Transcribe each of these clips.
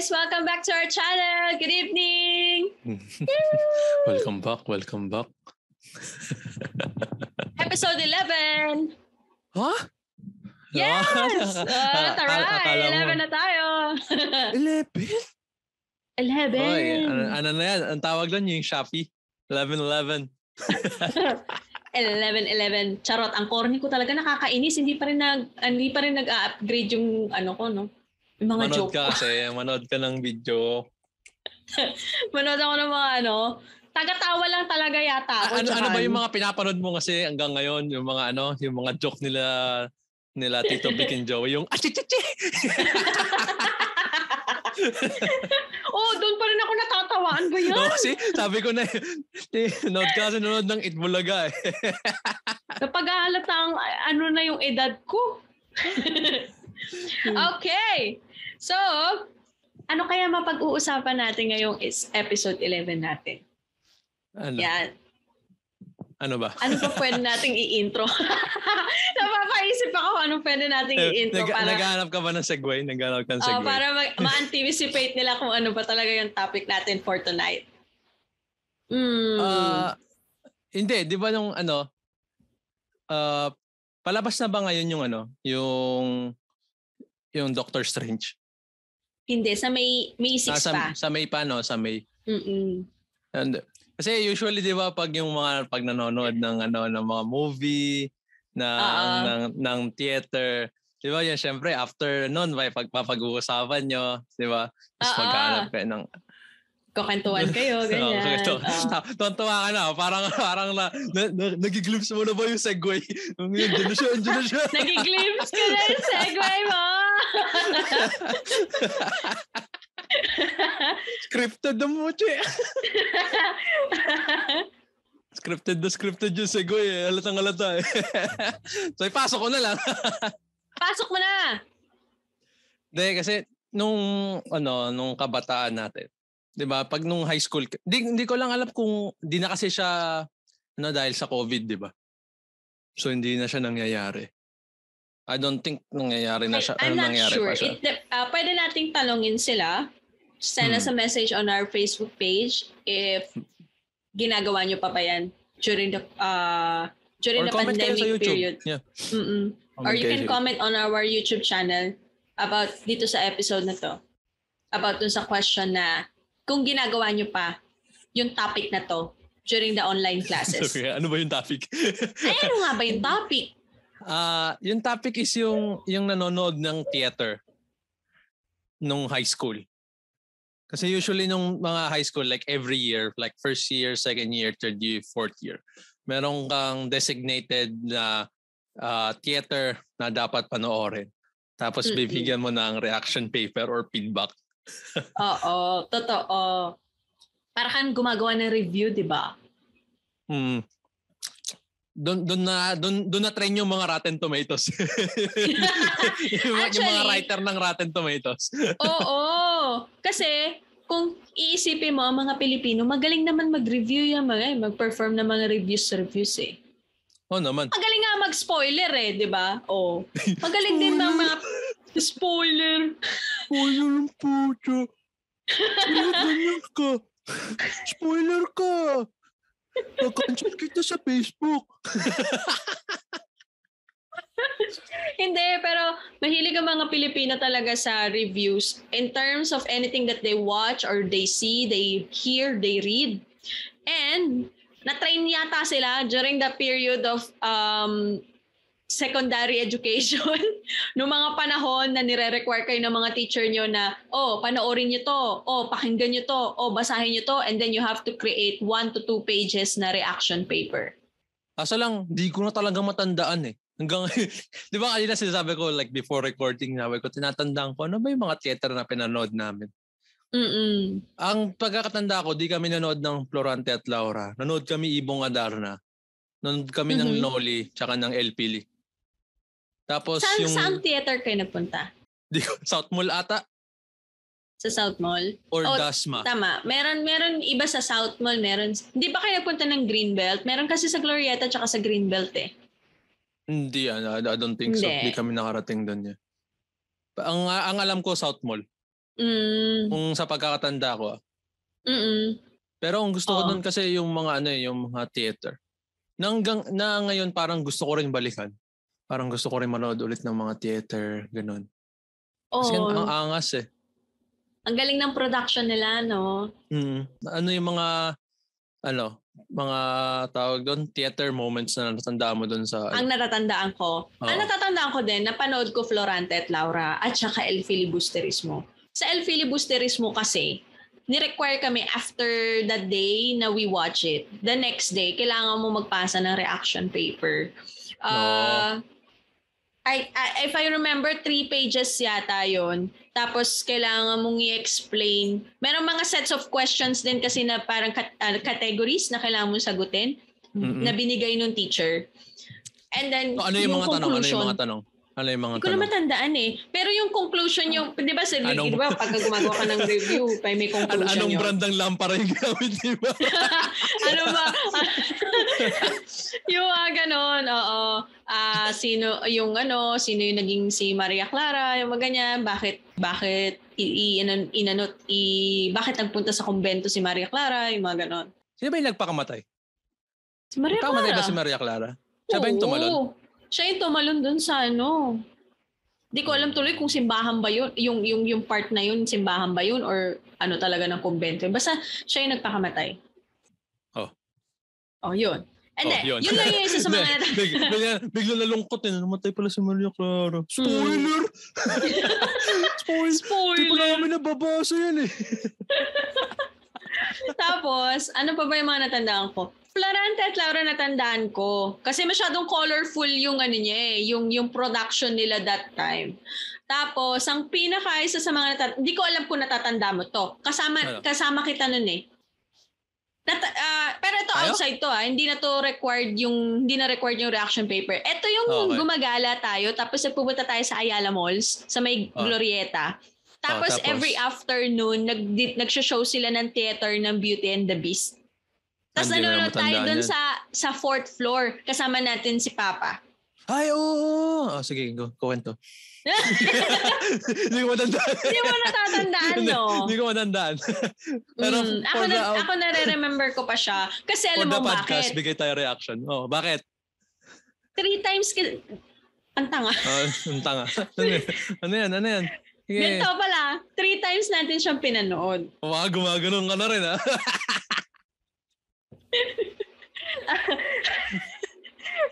guys! Welcome back to our channel! Good evening! welcome back, welcome back. Episode 11! Huh? Yes! Ah, Uh, taray! akala mo- 11 na tayo! 11? 11! Oy, ano, ano na yan? Ang tawag doon yung Shopee. 11-11. 11-11. Charot, ang corny ko talaga nakakainis. Hindi pa rin nag hindi pa rin nag-upgrade yung ano ko, no? Yung mga Manood joke ka kasi, manood ka ng video. Manood ako ng mga ano, taga-tawa lang talaga yata ako. ano, ano ba yung mga pinapanood mo kasi hanggang ngayon? Yung mga ano, yung mga joke nila nila Tito Vic and Joey. Yung achichichi! Oh, doon pa rin ako natatawa. Ano ba yan? no, kasi sabi ko na, nanood ka kasi nanood ng Itbulaga eh. Napag-aalata ang ano na yung edad ko. okay. So, ano kaya mapag-uusapan natin ngayong is episode 11 natin? Ano? Yan. Ano ba? Ano pa pwede nating i-intro? Napapaisip ako anong pwede nating i-intro Nag- para, Naghahanap ka ba ng segue? Naghahanap ka ng oh, segue? para ma- ma-anticipate nila kung ano ba talaga yung topic natin for tonight. Hmm. Ah, hindi, 'di ba nung ano uh, palabas na ba ngayon yung ano, yung yung Doctor Strange? Hindi, sa May, May 6 Ah, sa, pa. sa May pa no, sa May. Mm-mm. And, kasi usually 'di ba pag yung mga pag nanonood ng ano ng mga movie na Oo. ng ng theater, 'di ba? Yan syempre after noon may pagpapag-uusapan nyo, 'di ba? Tapos maghanap kayo ng Kukentuhan kayo, ganyan. Oo, ito. Oo. Tontuwa ka na. Parang, parang na, na, na, nagiglimpse mo na ba yung segue? Yung na siya. Nagiglimpse ka na yung segue mo. scripted na mo, che. Scripted na scripted yung segue eh. Halatang halata eh. so, ipasok ko na lang. Pasok mo na. Hindi, kasi nung, ano, nung kabataan natin, di ba, pag nung high school, di, hindi ko lang alam kung, di na kasi siya, ano, dahil sa COVID, di ba? So, hindi na siya nangyayari. I don't think nangyayari na siya. I'm ano not nangyari sure. pa siya. It, ah, pwede nating talungin sila. Send us a Hmm. message on our Facebook page if ginagawa nyo pa ba yan during the uh, during Or the pandemic period. Yeah. Mm-mm. Or you can comment on our YouTube channel about dito sa episode na to. About dun sa question na kung ginagawa nyo pa yung topic na to during the online classes. Okay, ano ba yung topic? Ay, ano nga ba yung topic? Ah, yung topic is yung yung nanonood ng theater nung high school. Kasi usually nung mga high school like every year, like first year, second year, third year, fourth year, meron kang designated na ah, theater na dapat panoorin. Tapos bibigyan mo ng reaction paper or feedback. Oo, totoo. Para kang gumagawa ng review, di ba? Hmm. Doon doon na doon doon na train yung mga Rotten Tomatoes. yung, mga- yung mga Actually- writer ng Rotten Tomatoes. Oo. Kasi kung iisipin mo, ang mga Pilipino, magaling naman mag-review yung mga, eh, mag-perform ng mga reviews-reviews eh. Oh naman. Magaling nga mag-spoiler eh, di ba? Oo. Magaling din mga mga spoiler. Spoiler ang puto. Bakit ganyan ka? Spoiler ka. Nag-cancel kita sa Facebook. Hindi, pero mahilig ang mga Pilipino talaga sa reviews in terms of anything that they watch or they see, they hear, they read. And na-train yata sila during the period of um, secondary education noong mga panahon na nire-require kayo ng mga teacher nyo na, oh, panoorin nyo to, oh, pakinggan nyo to, oh, basahin nyo to, and then you have to create one to two pages na reaction paper. Kaso lang, di ko na talaga matandaan eh. Hanggang, di ba kanina sinasabi ko, like before recording, sabi ko, tinatandaan ko, ano ba yung mga theater na pinanood namin? Mm-mm. Ang pagkakatanda ko, di kami nanood ng Florante at Laura. Nanood kami Ibong Adarna. Nanood kami ng Mhm. Noli, tsaka ng El Pili. Tapos Saan, yung saan theater kayo nagpunta? di ko, South Mall ata Sa South Mall? or Oh, Dasma. Tama. Meron meron iba sa South Mall, meron. Hindi ba kayo nagpunta ng Greenbelt? Meron kasi sa Glorieta tsaka sa Greenbelt eh. Hindi, ano, I don't think so. Hindi. Hindi kami nakarating doon. Yeah. Ang, ang alam ko, South Mall. Mm. Kung sa pagkakatanda ko. ah. Mm. Pero ang gusto ko Oo. doon kasi yung mga ano eh, yung mga theater. Na, hanggang, na ngayon parang gusto ko rin balikan. Parang gusto ko rin manood ulit ng mga theater, ganun. Kasi Oo. ang angas eh. Ang galing ng production nila, no? Mm. Ano yung mga, ano, mga tawag doon, theater moments na natandaan mo doon sa... Ang natatandaan ko. Ang Oo. natatandaan ko din, napanood ko Florante at Laura at saka El Filibusterismo. Sa El Filibusterismo kasi, ni-require kami after the day na we watch it. The next day, kailangan mo magpasa ng reaction paper. Uh, I, I, if I remember, three pages yata yon. Tapos, kailangan mong i-explain. Merong mga sets of questions din kasi na parang kat- ah, categories na kailangan mong sagutin Mm-mm. na binigay ng teacher. And then, So, ano yung, mga tanong? Ano yung mga tanong? Ano yung mga Hindi ko na matandaan eh. Pero yung conclusion yung, di ba, sa, Anong- di ba pagka gumagawa ka ng review, pa may An- conclusion anong yun. brand ng lampara yung gamit, di ba? ano ba? yung mga ganon, oo. Ah, sino, yung ano, sino yung naging si Maria Clara, yung mga ganyan, bakit, bakit, i, i, inan- inanot, i, bakit nagpunta sa kumbento si Maria Clara, yung mga ganon. Sino ba yung nagpakamatay? Si Maria Nagpakamatay Clara. ba si Maria Clara? Siya ba yung Oo. tumalon? Siya yung tumalon dun sa ano. Di ko alam tuloy kung simbahan ba yun, yung, yung, yung part na yun, simbahan ba yun, or ano talaga ng kumbento. Basta siya yung nagpakamatay. Oh. Oh, yun. And Oh, then, yun. yun. lang yung isa sa mga Hindi, nat- big, bigla, bigla nalungkot eh. Namatay pala si Maria Clara. Hmm. Spoiler! Spoiler! Di pa Spoiler! namin nababasa yan eh. Tapos, ano pa ba yung mga natandaan ko? Florante at Laura natandaan ko. Kasi masyadong colorful yung ano niya eh, yung, yung production nila that time. Tapos, ang pinaka isa sa mga natat- hindi ko alam kung natatanda mo to. Kasama, Ano? kasama kita nun eh. Nata- ah, pero ito Tayo? outside to ah. Hindi na to required yung hindi na required yung reaction paper. Ito yung Okay. gumagala tayo tapos nagpupunta tayo sa Ayala Malls sa may Ah. Glorieta. Tapos, tapos? every afternoon nag nagsho-show sila ng theater ng Beauty and the Beast. Tapos na nanonood tayo yan. sa sa fourth floor kasama natin si Papa. Ay, oo. oo. Oh, sige, go. Kuwento. Hindi ko matandaan. Hindi mo natatandaan, no? Hindi ko matandaan. Pero Mm, ako na the, ako na-remember ko pa siya kasi alam mo podcast, bakit? bigay tayo reaction. Oh, bakit? Three times ki- ang tanga. Oh, ang tanga. Ano yan? Ano yan? Sige. Ganito pala, three times natin siyang pinanood. Wow, gumaganon ka na rin ha.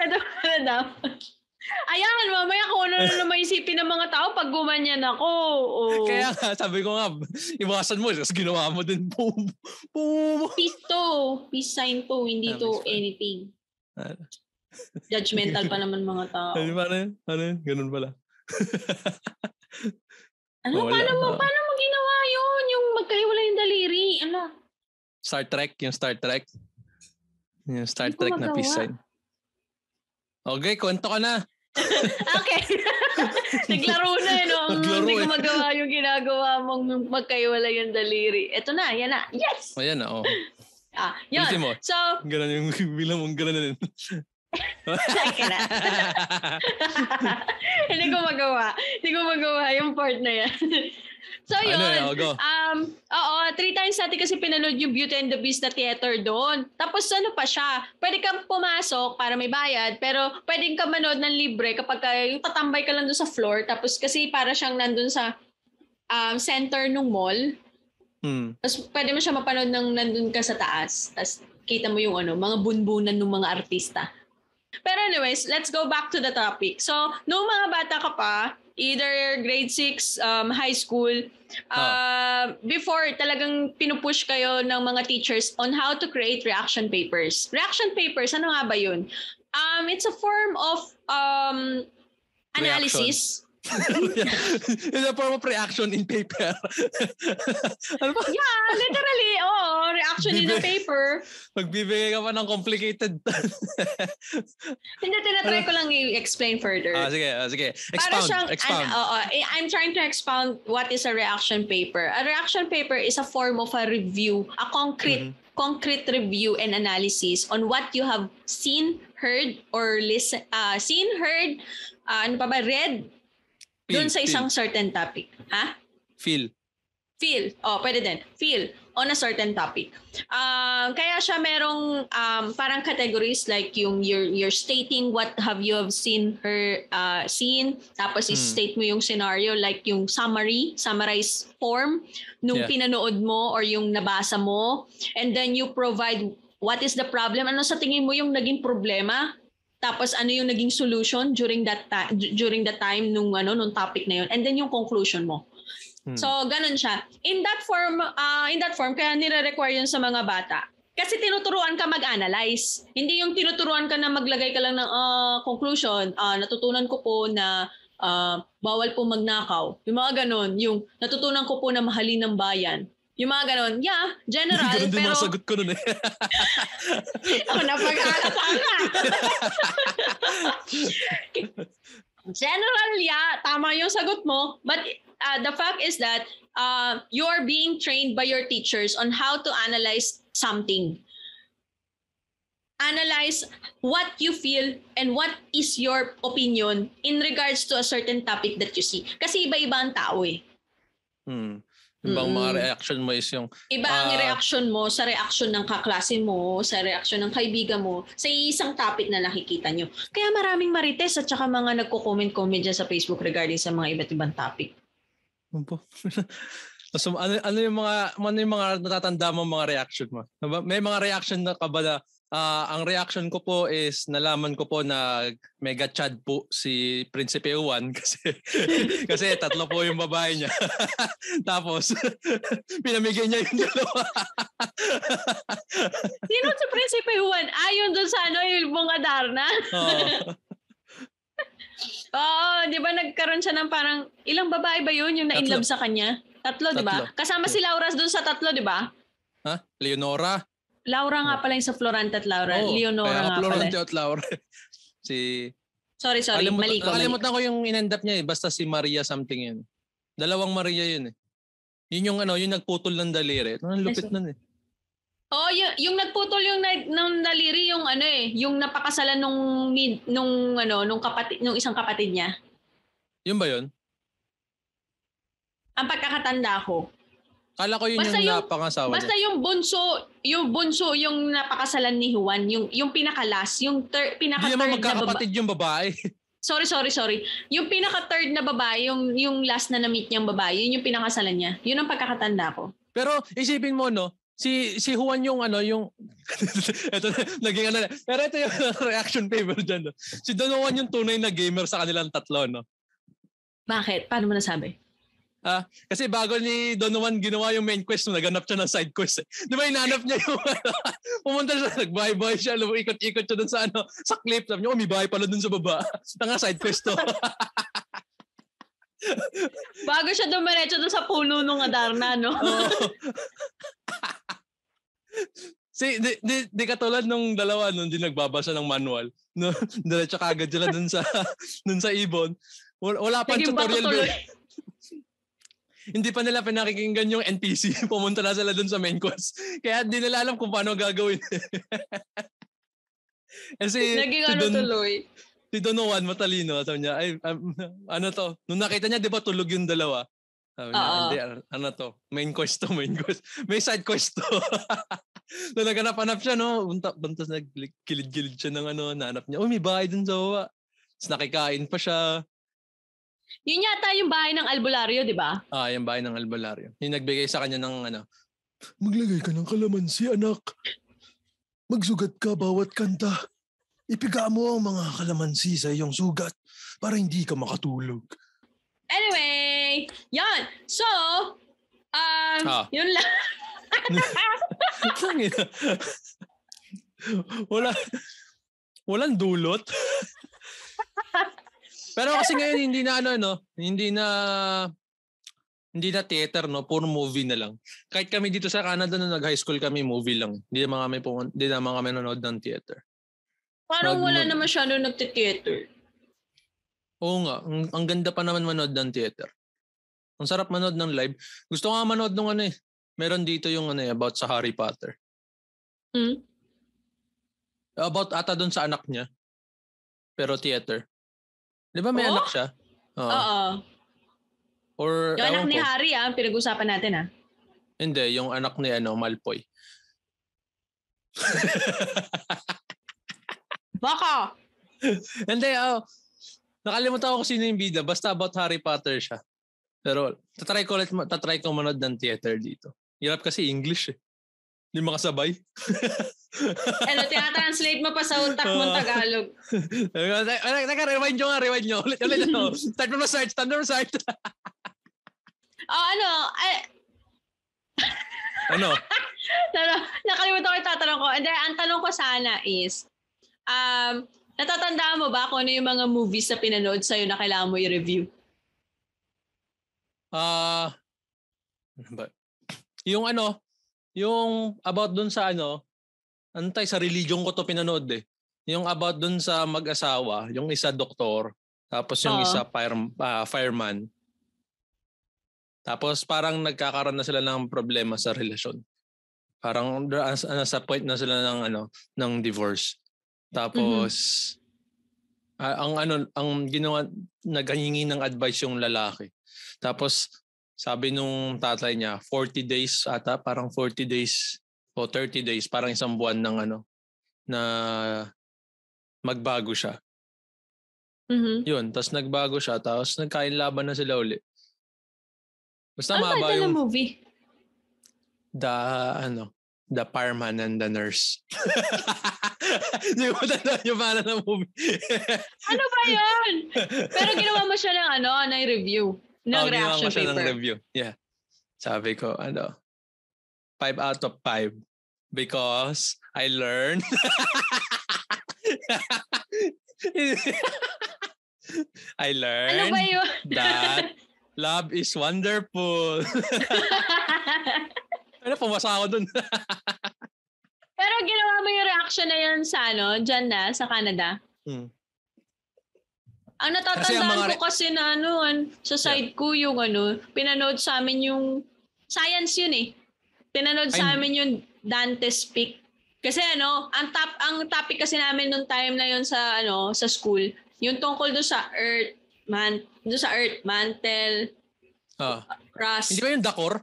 Ito pala daw. Ayan, mamaya kung ano na naman isipin ng mga tao pag gumanyan ako. Oh. Kaya nga, sabi ko nga, iwasan mo. Tapos ginawa mo din. Boom. Boom. Peace to. Peace sign to. Hindi Ah, to anything. Ah. Judgmental pa naman mga tao. Ano ba na yun? Ano yun? Ganun pala. Ano? Wala paano mo, paano mo ginawa yun? Yung magkahiwalay yung daliri. Ano? Star Trek, yung Star Trek. Yung Star Trek na peace magawa. sign. Okay, kwento ka na. Okay. Naglaro na eh, no? Naglaro Hindi ko eh. magawa yung ginagawa mong magkahiwalay yung daliri. Ito na, yan na. Yes! O yan na, oh. Ah, yun. Ulitin mo. So, Ganun yung bilang mong ganun na din. Hindi ko magawa. Hindi ko magawa yung part na yan. so, yun. Ano yan? O, go. Um, oo, three times natin kasi pinanood yung Beauty and the Beast na theater doon. Tapos ano pa siya, pwede kang pumasok para may bayad, pero pwedeng ka manood ng libre kapag ka, yung tatambay ka lang doon sa floor, tapos kasi para siyang nandun sa um, center ng mall, Hmm. tapos pwede mo siya mapanood ng nandun ka sa taas. Tapos kita mo yung ano, mga bunbunan ng mga artista. Pero anyways, let's go back to the topic. So, nung mga bata ka pa, either grade 6, um, high school, uh, before talagang pinupush kayo ng mga teachers on how to create reaction papers. Reaction papers, ano nga ba yun? Um, it's a form of um, analysis. It's a form of reaction in paper. ano ba? Yeah, literally, oo, reaction in a paper. Magbibigay ka pa ng complicated. Hindi, tinatry ko lang i-explain further. ah, sige, ah, sige. Para Expound, siyang, expound. an- oo, eh, I'm trying to expound what is a reaction paper. A reaction paper is a form of a review, a concrete Mhm. concrete review and analysis on what you have seen, heard, or listen, uh, seen, heard, uh, ano pa ba, read, doon sa feel, isang certain topic. Ha? Feel. Feel. Oh, pwede din. Feel on a certain topic. Um, kaya siya merong um, parang categories like yung you're, you're stating what have you have seen her uh, seen tapos Hmm. i-state mo yung scenario like yung summary, summarize form nung Yeah. pinanood mo or yung nabasa mo and then you provide what is the problem ano sa tingin mo yung naging problema tapos ano yung naging solution during that time during the time nung ano nung topic na yun and then yung conclusion mo Hmm. So, ganun siya. In that form, uh, in that form, kaya nire-require yun sa mga bata. Kasi tinuturuan ka mag-analyze. Hindi yung tinuturuan ka na maglagay ka lang ng ah, conclusion. Ah, natutunan ko po na ah, bawal po magnakaw. Yung mga ganun. Yung natutunan ko po na mahalin ng bayan. Yung mga ganun. Yeah, general. Ganun din pero, mga sagot ko nun eh. oh, napag-aalata ka. General, yeah, tama yung sagot mo. But uh, the fact is that uh, you're being trained by your teachers on how to analyze something. Analyze what you feel and what is your opinion in regards to a certain topic that you see. Kasi iba-iba ang tao eh. Hmm. Ibang mga Mm-mm. reaction mo is yung Iba ang Ah. reaction mo sa reaction ng kaklase mo, sa reaction ng kaibigan mo, sa isang topic na nakikita nyo. Kaya maraming marites at saka mga nagko-comment-comment dyan sa Facebook regarding sa mga iba't ibang topic. Ano so, ano, ano yung mga ano yung mga natatanda mo mga reaction mo? Diba? May mga reaction na ka ba na ah, ang reaction ko po is nalaman ko po na mega chad po si Prinsipe Juan kasi kasi tatlo po yung babae niya. Tapos pinamigay niya yung dalawa. Sino si Prinsipe Juan? Ayon dun sa ano, yung Bong Adarna. Oo. Oo, di ba nagkaroon siya ng parang, ilang babae ba yun yung na-inlove sa kanya? Tatlo, di ba? Tatlo. Kasama si Laura dun sa tatlo, di ba? ha? Leonora? Laura nga pala yung sa Florante at Laura. Oo, Leonora nga Florante pala. at Laura. si Sorry, sorry. Kalimutan, mali ko. Mali. nakalimutan ko yung in-end up niya eh. Basta si Maria something yun. Dalawang Maria yun eh. Yun yung ano, yung nagputol ng daliri. Ang lupit nun eh. Oh, yung, yung nagputol yung na, nung naliri yung ano eh, yung napakasalan nung nung ano, nung kapatid nung isang kapatid niya. Yun ba yun? Ang pagkakatanda ko. Kala ko yun Basta yung, yung- napangasawa Basta niya. yung bunso, yung bunso yung napakasalan ni Juan, yung yung pinakalas, yung third pinaka Hindi naman third na babae. magkakapatid yung babae. Sorry, sorry, sorry. Yung pinaka third na babae, yung yung last na na-meet niyang babae, yun yung pinakasalan niya. Yun ang pagkakatanda ko. Pero isipin mo no, si si Juan yung ano yung ito na, naging ano. Pero ito yung reaction paper dyan. No? Si Don Juan yung tunay na gamer sa kanilang tatlo. No? Bakit? Paano mo nasabi? Kasi bago ni Don Juan ginawa yung main quest, naganap siya ng side quest. Eh. Di ba inanap niya yung pumunta siya, nag-bye-bye siya, lumikot-ikot siya dun sa ano, sa clip. Sabi niya, oh, may bahay pala dun sa baba. Tanga side quest to. Bago siya dumiretso doon sa puno nung Adarna, no? Si, di, di, di katulad nung dalawa nung di nagbabasa ng manual. No, diretso kagad sila dun sa dun sa ibon. Wala, wala pa tutorial. Hindi pa nila pinakikinggan yung NPC. Pumunta na sila dun sa main quest. Kaya di nila alam kung paano gagawin. Kasi Naging si ano Don, tuloy. si Don Juan matalino. Sabi niya, ay, um, ano to? Nung nakita niya, di ba tulog yung dalawa? Sabi niya, Oo. hindi, ano- ano to? Main quest to, main quest. May side quest to. Nung naghanap-hanap siya, no? Bunta, buntas nagkilid-kilid siya ng ano, nanap niya. Oh, may bahay dun sa baba. Tapos nakikain pa siya. Yun yata yung bahay ng albularyo, di ba? Ah, yung bahay ng albularyo. Yung nagbigay sa kanya ng ano, Maglagay ka ng kalamansi, anak. Magsugat ka bawat kanta. Ipiga mo ang mga kalamansi sa iyong sugat para hindi ka makatulog. Anyway, yan. So, um, Ah. yun lang. Wala, walang dulot. Pero kasi ngayon hindi na ano no, hindi na hindi na theater no, puro movie na lang. Kahit kami dito sa Canada nung nag-high school kami, movie lang. Hindi naman kami pumun- hindi naman kami nanonood ng theater. Parang Mag- wala na masyado nagte-theater. Oo nga, ang, ang ganda pa naman manood ng theater. Ang sarap manood ng live. Gusto ko nga manood ng ano eh. Meron dito yung ano eh, about sa Harry Potter. Hmm? About ata doon sa anak niya. Pero theater. Di ba may Oh? anak siya? Oo. Oo. Or, Yung anak ewan ni ko. Harry ah, ang pinag-usapan natin ah. Hindi, yung anak ni ano, Malfoy. Baka! Hindi, oh. Nakalimutan ko kung sino yung bida. Basta about Harry Potter siya. Pero, tatry ko ulit, ma- tatry ko manood ng theater dito. Hirap kasi English eh. Hindi makasabay. Ano, tinatranslate mo pa sa utak mong Tagalog. Teka, rewind nyo nga, rewind nyo. Ulit, ulit, ano. Start from start, start from start. Oh, ano, ay, ano? Tara, nakalimutan ko yung tatanong ko. And then, ang tanong ko sana is, um, natatandaan mo ba kung ano yung mga movies na pinanood sa'yo na kailangan mo i-review? Ah, ano ba? Yung ano, yung about dun sa ano, tayo, sa religion ko to pinanood eh. Yung about dun sa mag-asawa, yung isa doktor, tapos yung Oo. isa fire, ah, fireman. Tapos parang nagkakaroon na sila ng problema sa relasyon. Parang da- as- nasa point na sila ng ano ng divorce. Tapos ah, ang ano ang ginawa naghingi ng advice yung lalaki. Tapos sabi nung tatay niya 40 days ata parang 40 days o 30 days parang isang buwan ng ano na magbago siya. Mhm. Yun, tapos nagbago siya tapos nagkain laban na sila uli. Basta Ano ba mahaba yung ng movie? the ano the fireman and the nurse. Hindi ko tanda yung pangalan ng movie. Ano ba yan? Pero ginawa mo siya ng ano, ng review. Ng Oh, reaction paper. ng review. Yeah. Sabi ko, ano, 5 out of 5 because I learned I learned Ano ba yun? that love is wonderful. ano, pumasa ako dun. Pero ginawa mo yung reaction na yun sa ano, dyan na, sa Canada. Hmm. Ang Kasi ang natatandaan mga ko kasi na ano, an- sa side ko yung ano, pinanood sa amin yung, science yun eh. Pinanood sa amin yung Dante's Peak. Kasi ano, ang top ang topic kasi namin nung time na yun sa ano, sa school, yung tungkol do sa earth, man, do sa earth, mantle, Ah. crust. Hindi ba yung Dakor?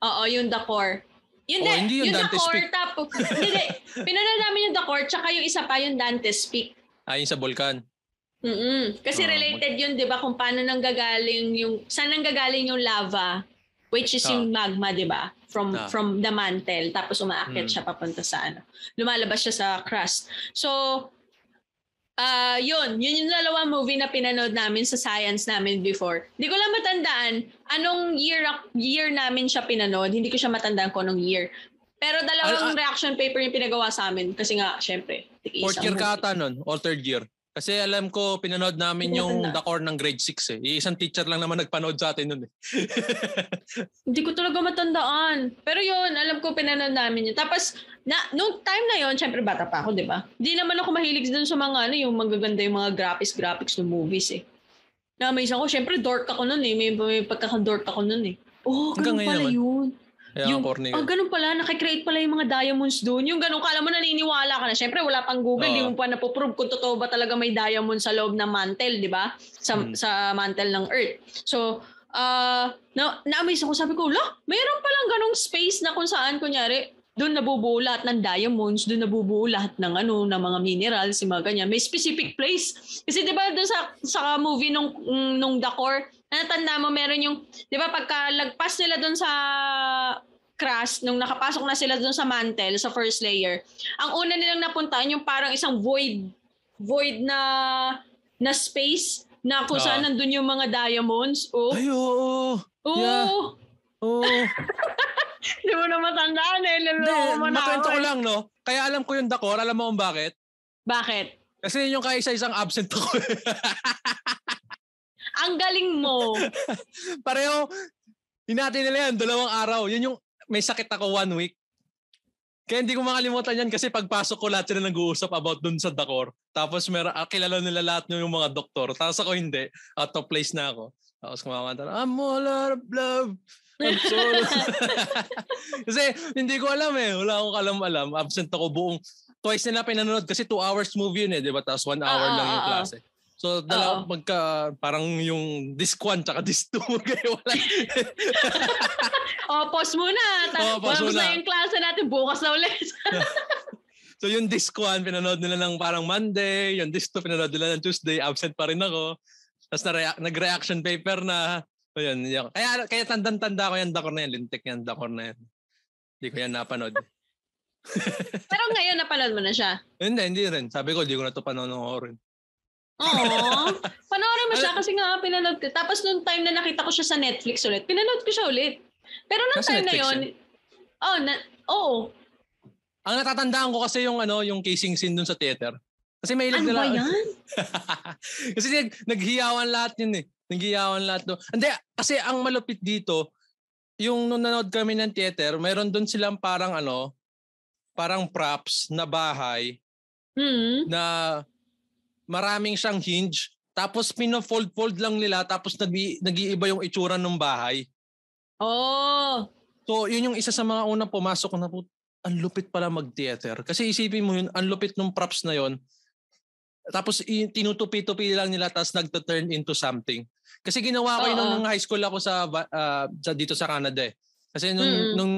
Oo, yung Dakor. Yun Oh, din, hindi yung yung Dante's Dakor, Peak. tapos, hindi, pinanood namin yung Dakor, tsaka yung isa pa yung Dante's Peak. Ayun sa Volcan. Mm Kasi Ah, related yun, di ba, kung paano nanggagaling yung, saan nanggagaling yung lava, which is Ah. yung magma, di ba? From Ah. from the mantle, tapos umaakit Mm. siya papunta sa ano. Lumalabas siya sa crust. So, ah yun, yun yung dalawa movie na pinanood namin sa science namin before. Hindi ko lang matandaan anong year year namin siya pinanood. Hindi ko siya matandaan kung anong year. Pero dalawang Ah, reaction paper yung pinagawa sa amin kasi nga, syempre, Fourth year ka ata nun, or third year. Kasi alam ko, pinanood namin ko yung matanda. Dakor ng grade 6 eh. Yung Isang teacher lang naman nagpanood sa atin nun eh. Hindi ko talaga matandaan. Pero yun, alam ko pinanood namin yun. Tapos, na, nung time na yun, syempre bata pa ako, di ba? Hindi naman ako mahilig dun sa mga, ano, yung magaganda yung mga graphics-graphics ng movies eh. Na-amaze ako, syempre dork ako nun eh. May, may pagkaka-dork ako nun eh. Oh, ganun pala naman. yun. Yung, corny oh, ka. ganun pala, nakikreate pala yung mga diamonds doon. Yung ganun, kala mo naniniwala ka na. Syempre, wala pang Google, Oo. di mo pa napoprove kung totoo ba talaga may diamond sa loob ng mantle, di ba? Sa, Hmm. sa mantle ng Earth. So, ah na, na-amaze ako. Sabi ko, la, mayroon palang ganong space na kung saan, kunyari, doon nabubuo lahat ng diamonds, doon nabubuo lahat ng ano, ng mga minerals, yung mga ganyan. May specific place. Kasi 'di ba doon sa sa movie nung nung Dakor, natanda mo meron yung 'di ba pagka lagpas nila doon sa crust nung nakapasok na sila doon sa mantle sa first layer. Ang una nilang napuntahan yung parang isang void void na na space na kung Ah. saan nandun yung mga diamonds. Oh. Ay, oo. Oo. yeah. Oo. Hindi mo na matandaan eh. Hindi, Lalo mo na makwento ako ko lang, no? Kaya alam ko yung Dakor. Alam mo kung bakit? Bakit? Kasi yun yung kaisa-isang absent ako. Ang galing mo. Pareho, hinati nila yan, dalawang araw. Yun yung, may sakit ako one week. Kaya hindi ko makalimutan yan kasi pagpasok ko lahat sila nag-uusap about dun sa Dakor. Tapos meron, ah, kilala nila lahat yung mga doktor. Tapos ako hindi. Out of place na ako. Tapos kumakanta na, I'm all out of love. I'm Kasi hindi ko alam eh. Wala akong alam-alam. Absent ako buong twice nila pinanood kasi two hours movie yun eh. Di ba? Tapos one hour Oo, lang yung oo, oo. So, dala, magka, parang yung disc 1 tsaka disc 2 kayo wala. o, oh, pause muna. Ta- oh, pause muna. yung klase natin, bukas na ulit. so, yung disc 1, pinanood nila ng parang Monday. Yung disc 2, pinanood nila ng Tuesday. Absent pa rin ako. Tapos na nag-reaction paper na. So, yun, yun. Kaya, kaya tandang-tanda ko yung dakor na yan. Lintik yan, dakor na yan. Hindi ko yan napanood. Pero ngayon napanood mo na siya? Hindi, hindi rin. Sabi ko, hindi ko na ito panonoorin. Oo. Panoorin mo siya kasi nga pinanood ko. Tapos nung time na nakita ko siya sa Netflix ulit, pinanood ko siya ulit. Pero nung time Netflix na yon, oh, na, oo. Ang natatandaan ko kasi yung ano, yung casing scene dun sa theater. Kasi may nila. Ano ba yan? kasi nag, naghiyawan lahat yun eh. Naghiyawan lahat do. Hindi, kasi ang malupit dito, yung nung nanood kami ng theater, mayroon doon silang parang ano, parang props na bahay mm-hmm. na maraming siyang hinge. Tapos pino-fold-fold lang nila tapos nag nag-iiba yung itsura ng bahay. Oh. So, yun yung isa sa mga unang pumasok na po, ang lupit pala mag-theater. Kasi isipin mo yun, ang lupit ng props na yon. Tapos tinutupi-tupi lang nila tapos nagta-turn into something. Kasi ginawa ko yun nung high school ako sa, uh, sa dito sa Canada eh. Kasi nung, mm-hmm. nung,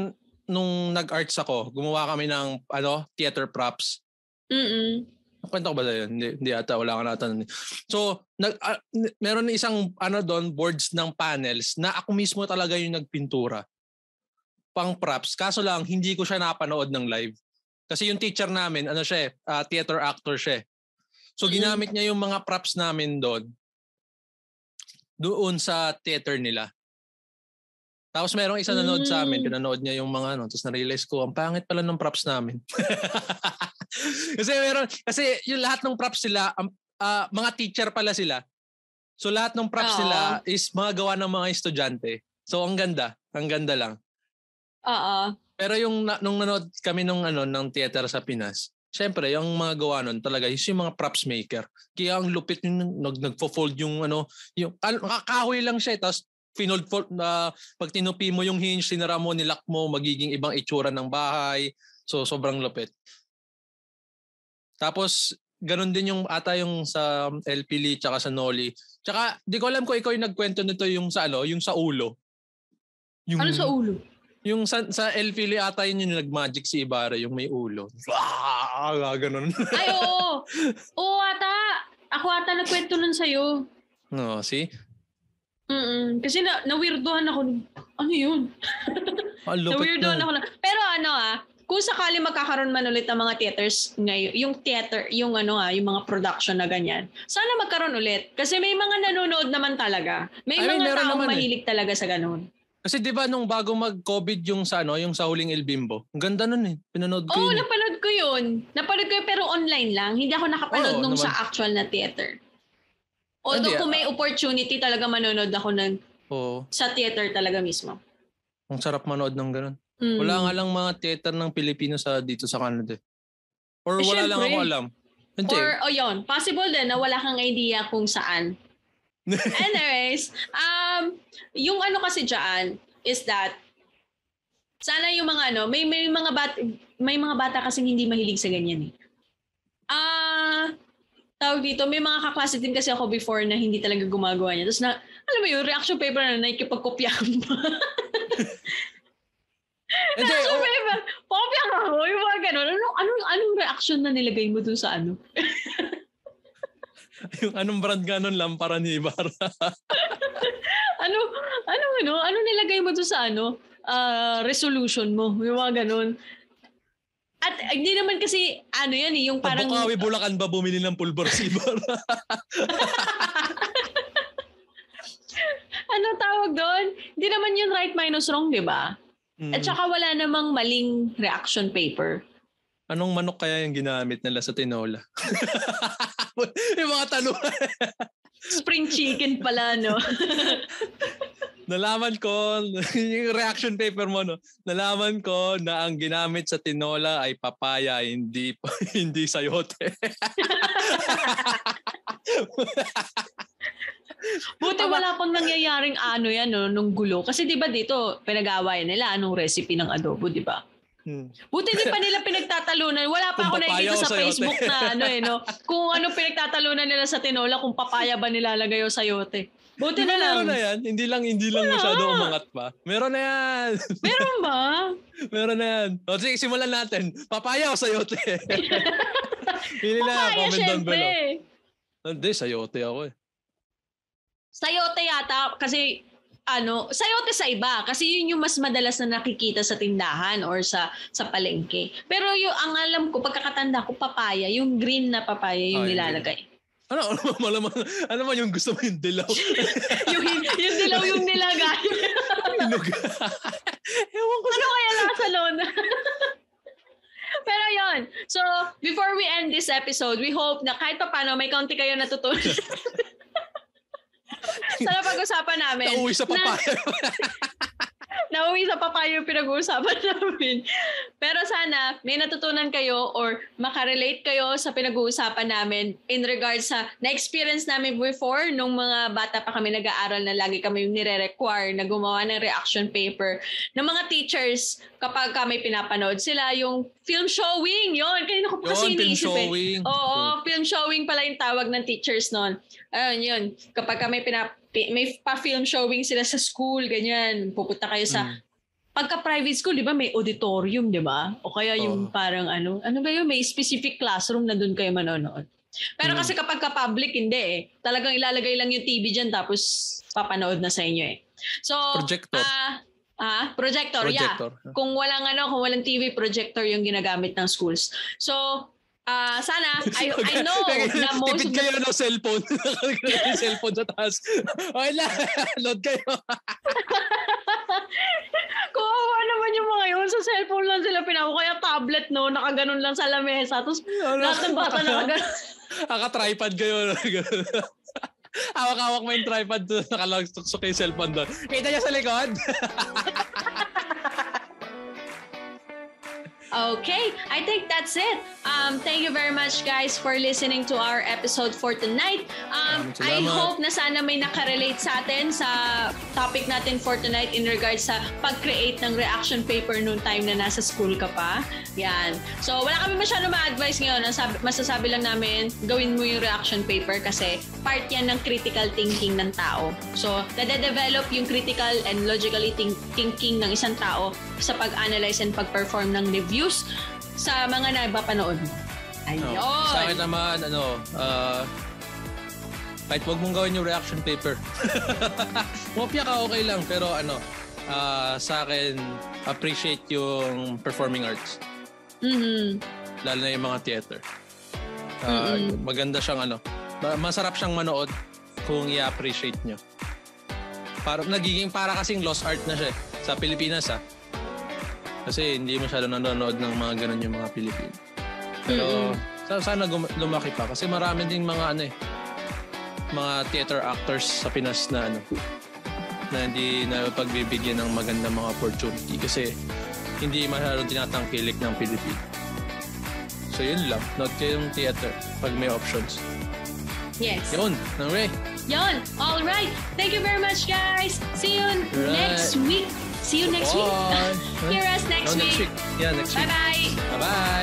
nung nag-arts ako, gumawa kami ng ano, theater props. Mm Kwento ko ba yun? Hindi, hindi ata, wala ka nata. So, nag, uh, meron isang ano doon, boards ng panels na ako mismo talaga yung nagpintura. Pang props. Kaso lang, hindi ko siya napanood ng live. Kasi yung teacher namin, ano siya uh, theater actor siya So, ginamit niya yung mga props namin doon doon sa theater nila. Tapos merong isa nanood sa amin, hmm. pinanood niya yung mga ano, tapos na-realize ko, ang pangit pala ng props namin. kasi meron, kasi yung lahat ng props sila, um, uh, mga teacher pala sila. So lahat ng props nila is mga gawa ng mga estudyante. So ang ganda, ang ganda lang. Oo. Pero yung nung nanood kami nung ano ng theater sa Pinas, Siyempre, yung mga gawa nun talaga yung mga props maker. Kaya ang lupit yung nag, nagfo-fold yung ano, yung kakahoy lang siya, eh, tapos finold fold na uh, pag tinupi mo yung hinge, sinara mo, nilak mo, magiging ibang itsura ng bahay. So sobrang lupit. Tapos ganun din yung ata yung sa LP Lee tsaka sa Noli. Tsaka di ko alam ko ikaw yung nagkwento nito yung sa ano, yung sa ulo. Yung, ano sa ulo? Yung sa, sa El Fili ata yun yung nag-magic si Ibarra, yung may ulo. Ah, ganun. Ay, oo. Oo, ata. Ako ata nagkwento nun sa'yo. No, see? Mm Kasi na, na-weirdohan ako. Ano yun? Ah, na-weirdohan ako na. Pero ano ah, kung sakali magkakaroon man ulit ng mga theaters ngayon, yung theater, yung ano ah, yung mga production na ganyan, sana magkaroon ulit. Kasi may mga nanonood naman talaga. May I mean, mga taong eh. mahilig eh. talaga sa ganun. Kasi 'di ba nung bago mag-COVID yung sa ano, yung sa huling El Bimbo. Ang ganda nun eh. Pinanood ko. Oh, napanood ko 'yun. Napanood ko yun, pero online lang. Hindi ako nakapanood oh, nung naman. sa actual na theater. Although Hindi, kung may opportunity talaga manonood ako ng oh. sa theater talaga mismo. Ang sarap manood ng ganun. Mm. Wala nga lang mga theater ng Pilipino sa dito sa Canada. Or eh, wala syempre. lang ako alam. Hindi. Or, oh yun, possible din na wala kang idea kung saan Anyways, um, yung ano kasi dyan is that sana yung mga ano, may may mga bat may mga bata kasi hindi mahilig sa ganyan eh. Ah, uh, tawag dito, may mga kaklase din kasi ako before na hindi talaga gumagawa niya. Tapos na, alam mo yung reaction paper na nakikipagkopyahan pa. Reaction oh. paper, kopya ka ako, yung mga ganun. Anong, anong, anong reaction na nilagay mo dun sa ano? yung anong brand ka nun, lampara ni Ibarra? ano, ano, ano, ano nilagay mo doon sa ano, uh, resolution mo, yung mga ganun. At hindi naman kasi, ano yan eh, yung parang... Pabukawi Bulacan ba bumili ng pulbor si Ibarra? ano tawag doon? Hindi naman yung right minus wrong, di ba? Mm. At saka wala namang maling reaction paper. Anong manok kaya yung ginamit nila sa tinola? yung mga tanong. Spring chicken pala, no? Nalaman ko, yung reaction paper mo, no? Nalaman ko na ang ginamit sa tinola ay papaya, hindi hindi sayote. Buti wala pang nangyayaring ano yan, no, nung gulo. Kasi di ba dito, pinag-aawayan nila anong recipe ng adobo, di ba? Hmm. Buti di pa nila pinagtatalunan. Wala pa Kung ako nakikita sa sayote. Facebook na ano eh, no? Kung ano pinagtatalunan nila sa tinola, kung papaya ba nilalagay o sayote. Buti na lang. meron na yan? Hindi lang, hindi lang Wala. masyado umangat pa. Meron na yan. Meron ba? meron na yan. O sige, simulan natin. Papaya o sayote? Pili na, Papaya, comment down syempre. below. Hindi, sayote ako eh. Sayote yata kasi ano, sayote sa iba kasi yun yung mas madalas na nakikita sa tindahan or sa sa palengke. Pero yung ang alam ko pagkakatanda ko papaya, yung green na papaya yung yung nilalagay. Ano, ano, malamang, ano man yung gusto mo yung dilaw? yung yung dilaw yung nilagay. Ewan ko ano kaya lasa nun? Pero yon. So, before we end this episode, we hope na kahit pa paano may konti kayo natutunan. Sana pag-usapan namin. Nauwi sa na- papaya. Nauwi sa papaya yung pinag-uusapan namin. Pero sana may natutunan kayo or makarelate kayo sa pinag-uusapan namin in regards sa na-experience namin before nung mga bata pa kami nag-aaral na lagi kami yung nire-require na gumawa ng reaction paper ng mga teachers kapag kami pinapanood sila yung film showing. Yon, kanina ko pa kasi Yun, film iniisip eh. showing. Oo, film showing pala yung tawag ng teachers noon. Ayun, yun. Kapag kami pinap may pa-film showing sila sa school, ganyan. Pupunta kayo sa Mm. pagka private school, 'di ba, may auditorium, 'di ba? O kaya yung Oo. parang ano, ano ba yun, may specific classroom na doon kayo manonood. Pero Mm. kasi kapag ka public hindi eh. Talagang ilalagay lang yung TV diyan tapos papanood na sa inyo eh. So, Projector. ah, ah, projector, yeah. Projector. Kung walang ano, kung walang TV, projector yung ginagamit ng schools. So, ah sana, I, I know na most of Tipid the kayo ng cellphone. Nakalagay yung cellphone sa taas. Okay lang. Load kayo. Kawawa naman yung mga yun. Sa cellphone lang sila pinako. Kaya tablet, no? Nakaganon lang sa lamesa. Tapos lahat ng bata nakaganon. Naka-tripod kayo. Hawak-hawak mo yung tripod doon. Nakalagsuksok yung cellphone doon. Kita niya sa likod. Okay, I think that's it. Um, thank you very much, guys, for listening to our episode for tonight. Um, I hope na sana may nakarelate sa atin sa topic natin for tonight in regards sa pag-create ng reaction paper noong time na nasa school ka pa. Yan. So, wala kami masyado ma-advise ngayon. Ang sabi, masasabi lang namin, gawin mo yung reaction paper kasi part yan ng critical thinking ng tao. So, nade-develop yung critical and logically think- thinking ng isang tao sa pag-analyze and pag-perform ng reviews sa mga napapanood mo. Ayun. No. Sa akin naman, ano, ah, kahit wag mong gawin yung reaction paper. Mopya ka, okay lang. Pero ano, ah, sa akin, appreciate yung performing arts. Mhm. Lalo na yung mga theater. Ah, Mm-mm. maganda siyang ano, ma- masarap siyang manood kung i-appreciate nyo. Para, nagiging para kasing lost art na siya eh, sa Pilipinas ah. Kasi hindi masyado nanonood ng mga ganun yung mga Pilipino. Pero sa- sana gum- lumaki pa kasi marami ding mga ano eh mga theater actors sa Pinas na ano na hindi na pagbibigyan ng magandang mga opportunity kasi hindi masyadong tinatangkilik ng Pilipino. So yun lang, kayo yung theater pag may options. Yes. Yun, nang Ray. Yon. All right. Thank you very much, guys. See you Right. next week. See you next week. Hear us next No, week. next week. Yeah, next week. Bye-bye. Bye-bye.